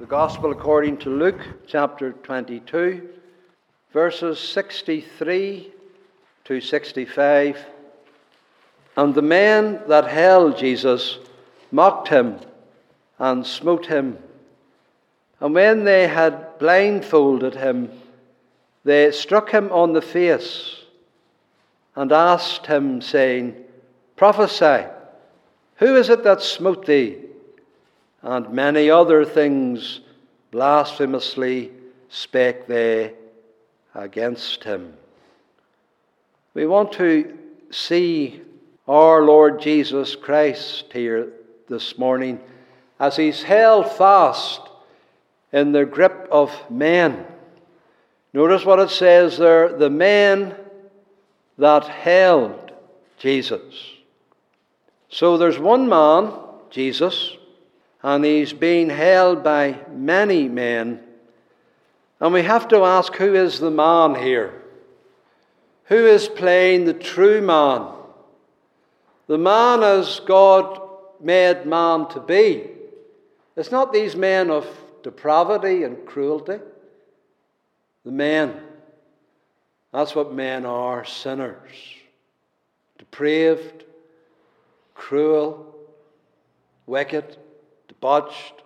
The Gospel according to Luke chapter 22, verses 63 to 65. And the men that held Jesus mocked him and smote him. And when they had blindfolded him, they struck him on the face and asked him, saying, Prophesy, who is it that smote thee? And many other things blasphemously spake they against him. We want to see our Lord Jesus Christ here this morning as he's held fast in the grip of men. Notice what it says there the men that held Jesus. So there's one man, Jesus, and he's being held by many men. And we have to ask who is the man here? Who is playing the true man? The man as God made man to be. It's not these men of depravity and cruelty. The men. That's what men are sinners. Depraved, cruel, wicked debauched.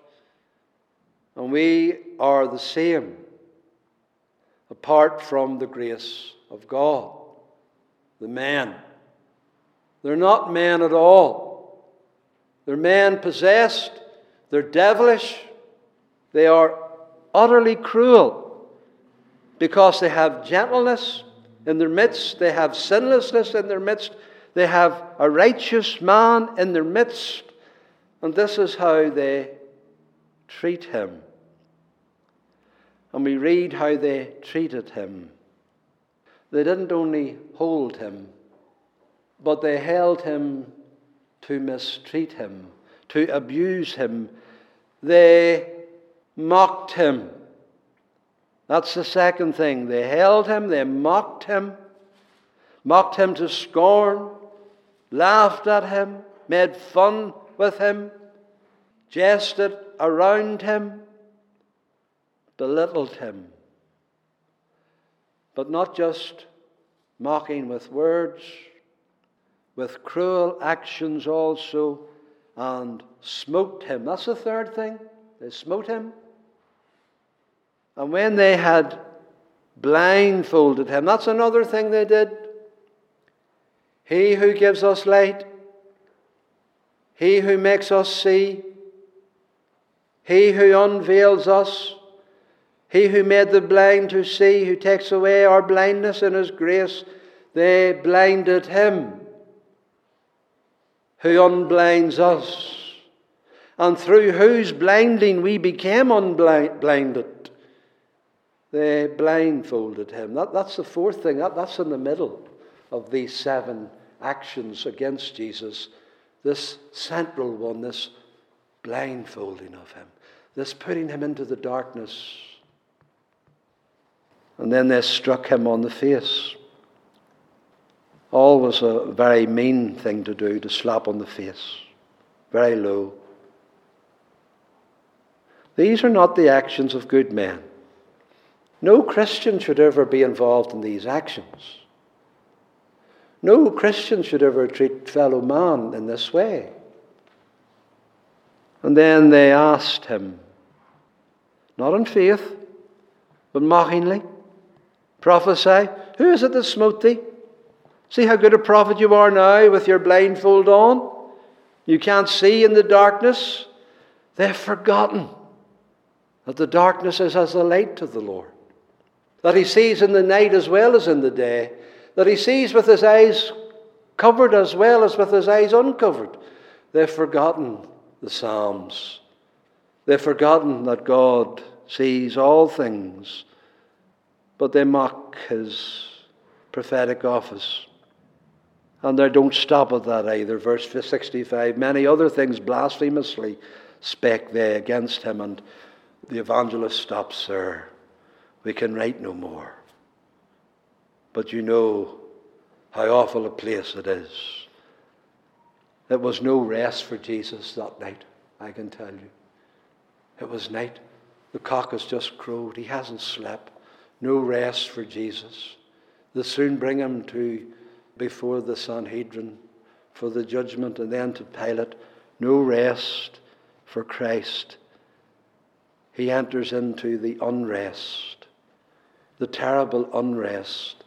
And we are the same apart from the grace of God. The men. They're not men at all. They're men possessed. They're devilish. They are utterly cruel because they have gentleness in their midst, they have sinlessness in their midst, they have a righteous man in their midst. And this is how they treat him. And we read how they treated him. They didn't only hold him, but they held him to mistreat him, to abuse him. They mocked him. That's the second thing. They held him, they mocked him, mocked him to scorn, laughed at him, made fun with him, jested around him, belittled him. But not just mocking with words, with cruel actions also, and smote him. That's the third thing. They smote him. And when they had blindfolded him, that's another thing they did. He who gives us light he who makes us see, He who unveils us, He who made the blind to see, who takes away our blindness in His grace, they blinded Him who unblinds us, and through whose blinding we became unblinded. They blindfolded him. That, that's the fourth thing. That, that's in the middle of these seven actions against Jesus this central one, this blindfolding of him, this putting him into the darkness. And then they struck him on the face. Always a very mean thing to do, to slap on the face. Very low. These are not the actions of good men. No Christian should ever be involved in these actions. No Christian should ever treat fellow man in this way. And then they asked him, not in faith, but mockingly, prophesy, who is it that smote thee? See how good a prophet you are now with your blindfold on? You can't see in the darkness. They've forgotten that the darkness is as the light to the Lord, that He sees in the night as well as in the day, that he sees with his eyes covered as well as with his eyes uncovered. They've forgotten the Psalms. They've forgotten that God sees all things, but they mock his prophetic office. And they don't stop at that either. Verse 65 Many other things blasphemously spake they against him, and the evangelist stops there. We can write no more. But you know how awful a place it is. It was no rest for Jesus that night, I can tell you. It was night. The cock has just crowed. He hasn't slept. No rest for Jesus. They soon bring him to before the Sanhedrin for the judgment and then to Pilate. No rest for Christ. He enters into the unrest, the terrible unrest,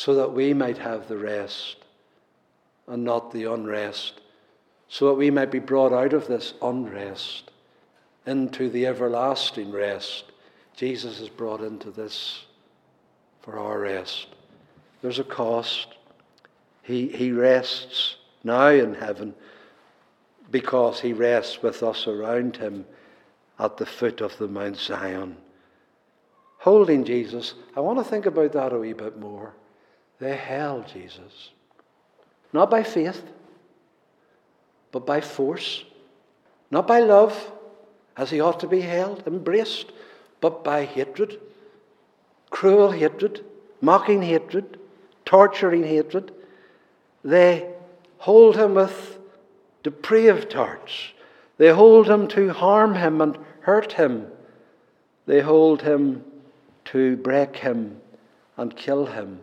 so that we might have the rest and not the unrest, so that we might be brought out of this unrest into the everlasting rest. Jesus is brought into this for our rest. There's a cost. He, he rests now in heaven because he rests with us around him at the foot of the Mount Zion. Holding Jesus, I want to think about that a wee bit more. They held Jesus. Not by faith, but by force. Not by love, as he ought to be held, embraced, but by hatred. Cruel hatred, mocking hatred, torturing hatred. They hold him with depraved hearts. They hold him to harm him and hurt him. They hold him to break him and kill him.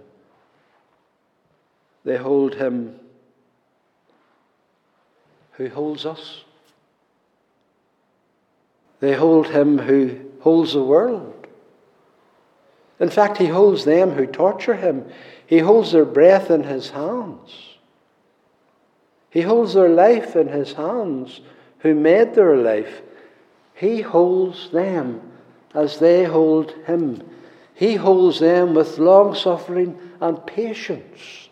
They hold him who holds us. They hold him who holds the world. In fact, he holds them who torture him. He holds their breath in his hands. He holds their life in his hands, who made their life. He holds them as they hold him. He holds them with long suffering and patience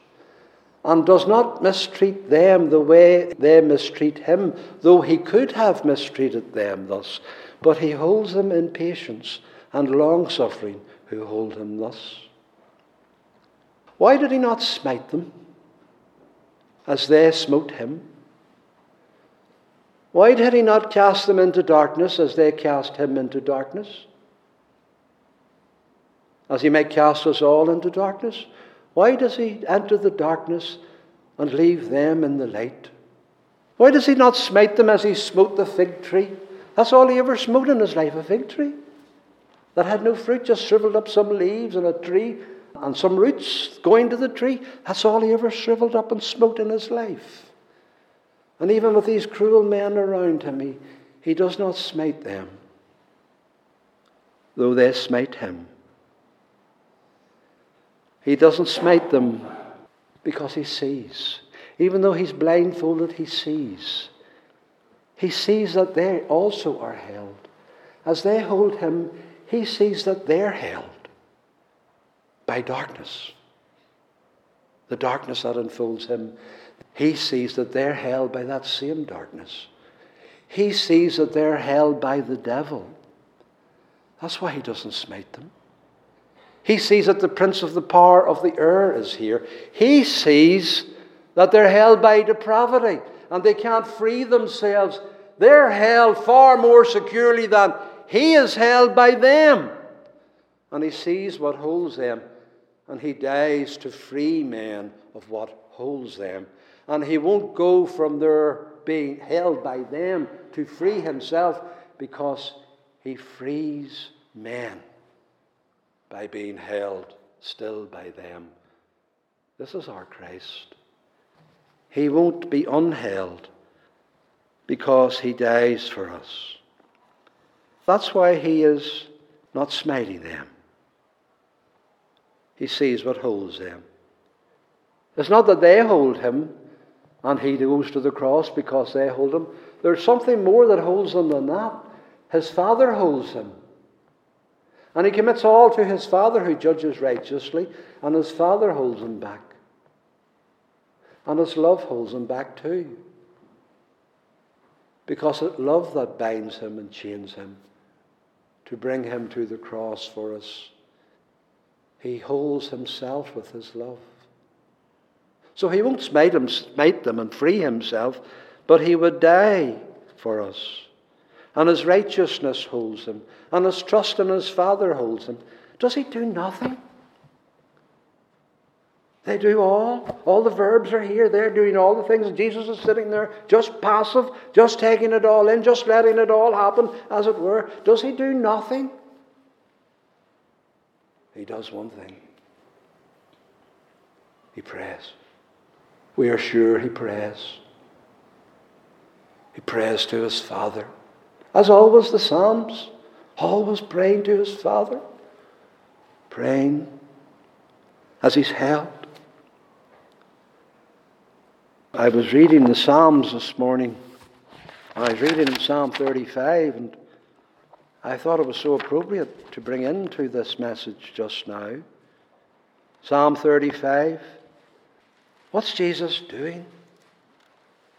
and does not mistreat them the way they mistreat him, though he could have mistreated them thus. But he holds them in patience and long suffering who hold him thus. Why did he not smite them as they smote him? Why did he not cast them into darkness as they cast him into darkness? As he may cast us all into darkness? Why does he enter the darkness and leave them in the light? Why does he not smite them as he smote the fig tree? That's all he ever smote in his life, a fig tree that had no fruit, just shriveled up some leaves and a tree and some roots going to the tree. That's all he ever shriveled up and smote in his life. And even with these cruel men around him, he, he does not smite them, though they smite him. He doesn't smite them because he sees. Even though he's blindfolded, he sees. He sees that they also are held. As they hold him, he sees that they're held by darkness. The darkness that enfolds him, he sees that they're held by that same darkness. He sees that they're held by the devil. That's why he doesn't smite them. He sees that the prince of the power of the air is here. He sees that they're held by depravity and they can't free themselves. They're held far more securely than he is held by them. And he sees what holds them and he dies to free men of what holds them. And he won't go from their being held by them to free himself because he frees men by being held still by them. This is our Christ. He won't be unheld because he dies for us. That's why he is not smiting them. He sees what holds them. It's not that they hold him and he goes to the cross because they hold him. There's something more that holds him than that. His Father holds him. And he commits all to his Father who judges righteously, and his Father holds him back. And his love holds him back too. Because it's love that binds him and chains him to bring him to the cross for us. He holds himself with his love. So he won't smite, him, smite them and free himself, but he would die for us and his righteousness holds him, and his trust in his Father holds him. Does he do nothing? They do all. All the verbs are here. They're doing all the things. Jesus is sitting there just passive, just taking it all in, just letting it all happen, as it were. Does he do nothing? He does one thing he prays. We are sure he prays. He prays to his Father. As always, the Psalms, always praying to his Father, praying as he's held. I was reading the Psalms this morning. I was reading in Psalm 35, and I thought it was so appropriate to bring into this message just now. Psalm 35. What's Jesus doing?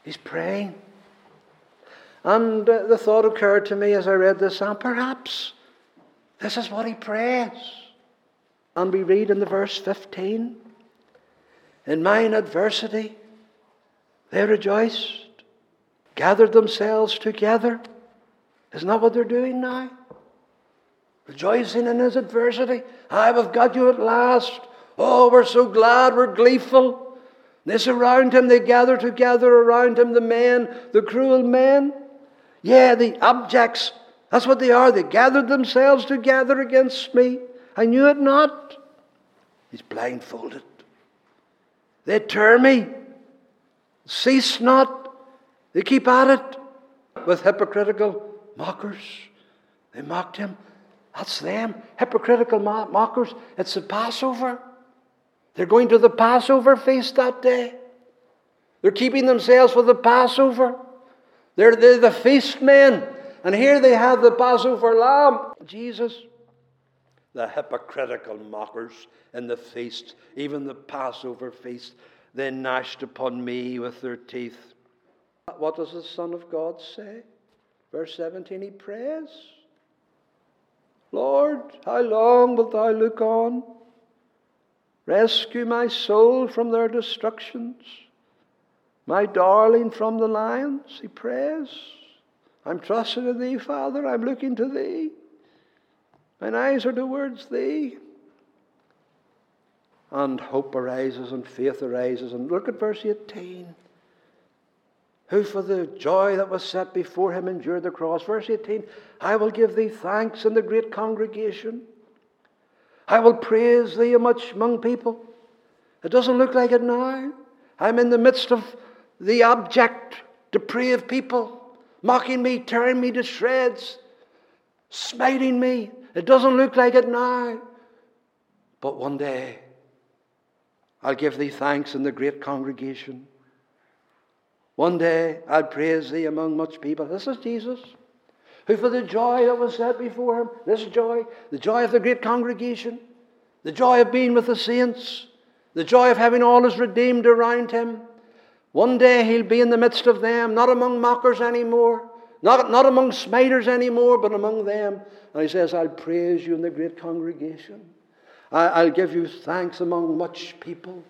He's praying. And uh, the thought occurred to me as I read this psalm perhaps this is what he prays. And we read in the verse 15 In mine adversity, they rejoiced, gathered themselves together. Isn't that what they're doing now? Rejoicing in his adversity. I have got you at last. Oh, we're so glad, we're gleeful. They surround him, they gather together around him, the men, the cruel men. Yeah, the abjects, that's what they are. They gathered themselves together against me. I knew it not. He's blindfolded. They tear me. Cease not. They keep at it with hypocritical mockers. They mocked him. That's them, hypocritical mockers. It's the Passover. They're going to the Passover feast that day. They're keeping themselves for the Passover. They're, they're the feast men. And here they have the Passover lamb, Jesus. The hypocritical mockers in the feast, even the Passover feast, they gnashed upon me with their teeth. What does the Son of God say? Verse 17, he prays. Lord, how long wilt thou look on? Rescue my soul from their destructions, my darling from the lions, he prays. I'm trusting in thee, Father. I'm looking to thee. Mine eyes are towards thee. And hope arises and faith arises. And look at verse 18 who for the joy that was set before him endured the cross. Verse 18 I will give thee thanks in the great congregation. I will praise thee much among people. It doesn't look like it now. I'm in the midst of the abject, depraved people, mocking me, tearing me to shreds, smiting me. It doesn't look like it now. But one day, I'll give thee thanks in the great congregation. One day I'll praise thee among much people. This is Jesus, who for the joy that was set before him, this joy, the joy of the great congregation, the joy of being with the saints, the joy of having all his redeemed around him. One day he'll be in the midst of them, not among mockers anymore, not, not among smiters anymore, but among them. And he says, I'll praise you in the great congregation. I, I'll give you thanks among much people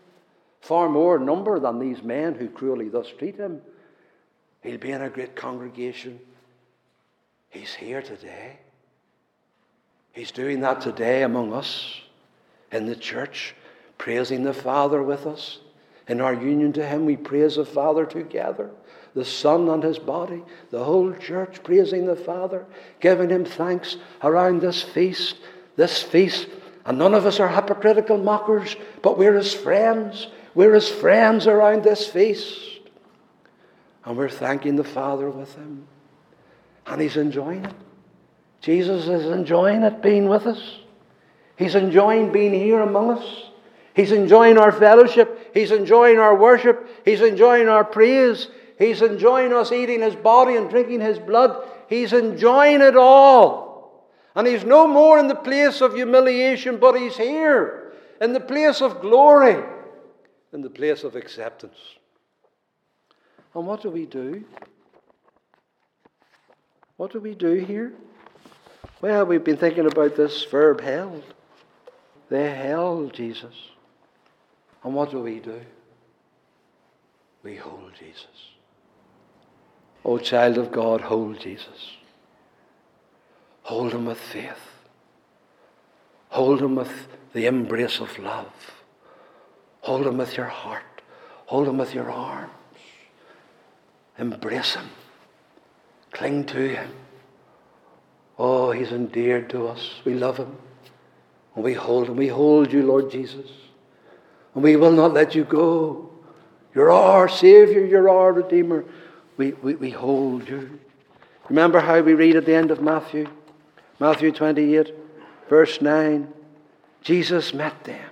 far more number than these men who cruelly thus treat him. He'll be in a great congregation. He's here today. He's doing that today among us in the church, praising the Father with us. In our union to Him, we praise the Father together, the Son and His body, the whole church praising the Father, giving Him thanks around this feast, this feast. And none of us are hypocritical mockers, but we're His friends. We're his friends around this feast. And we're thanking the Father with him. And he's enjoying it. Jesus is enjoying it being with us. He's enjoying being here among us. He's enjoying our fellowship. He's enjoying our worship. He's enjoying our praise. He's enjoying us eating his body and drinking his blood. He's enjoying it all. And he's no more in the place of humiliation, but he's here in the place of glory in the place of acceptance. And what do we do? What do we do here? Well, we've been thinking about this verb held. They held Jesus. And what do we do? We hold Jesus. Oh, child of God, hold Jesus. Hold him with faith. Hold him with the embrace of love. Hold him with your heart. Hold him with your arms. Embrace him. Cling to him. Oh, he's endeared to us. We love him. And we hold him. We hold you, Lord Jesus. And we will not let you go. You're our Savior. You're our Redeemer. We, we, we hold you. Remember how we read at the end of Matthew? Matthew 28, verse 9. Jesus met them.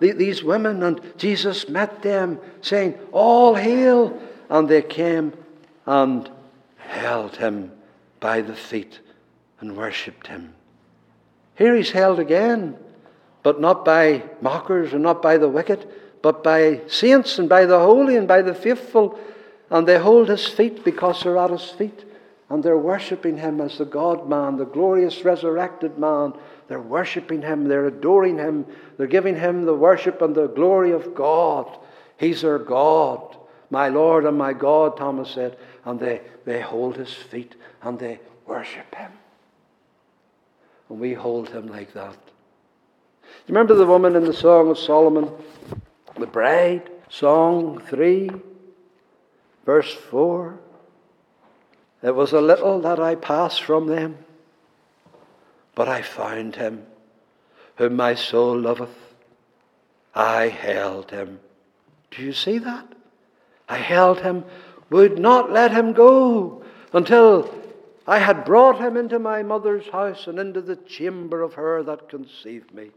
These women, and Jesus met them, saying, All hail! And they came and held him by the feet and worshipped him. Here he's held again, but not by mockers and not by the wicked, but by saints and by the holy and by the faithful. And they hold his feet because they're at his feet. And they're worshipping him as the God man, the glorious resurrected man. They're worshipping him, they're adoring him, they're giving him the worship and the glory of God. He's their God, my Lord and my God, Thomas said. And they, they hold his feet and they worship him. And we hold him like that. You remember the woman in the Song of Solomon? The bride, Song 3, verse 4. It was a little that I passed from them, but I found him, whom my soul loveth. I held him. Do you see that? I held him, would not let him go until I had brought him into my mother's house and into the chamber of her that conceived me.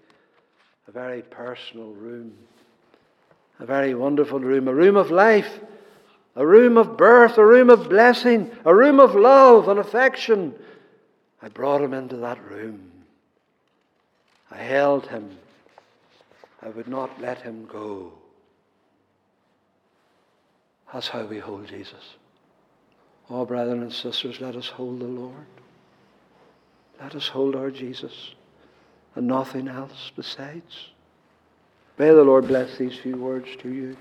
A very personal room, a very wonderful room, a room of life a room of birth, a room of blessing, a room of love and affection. I brought him into that room. I held him. I would not let him go. That's how we hold Jesus. Oh, brethren and sisters, let us hold the Lord. Let us hold our Jesus and nothing else besides. May the Lord bless these few words to you.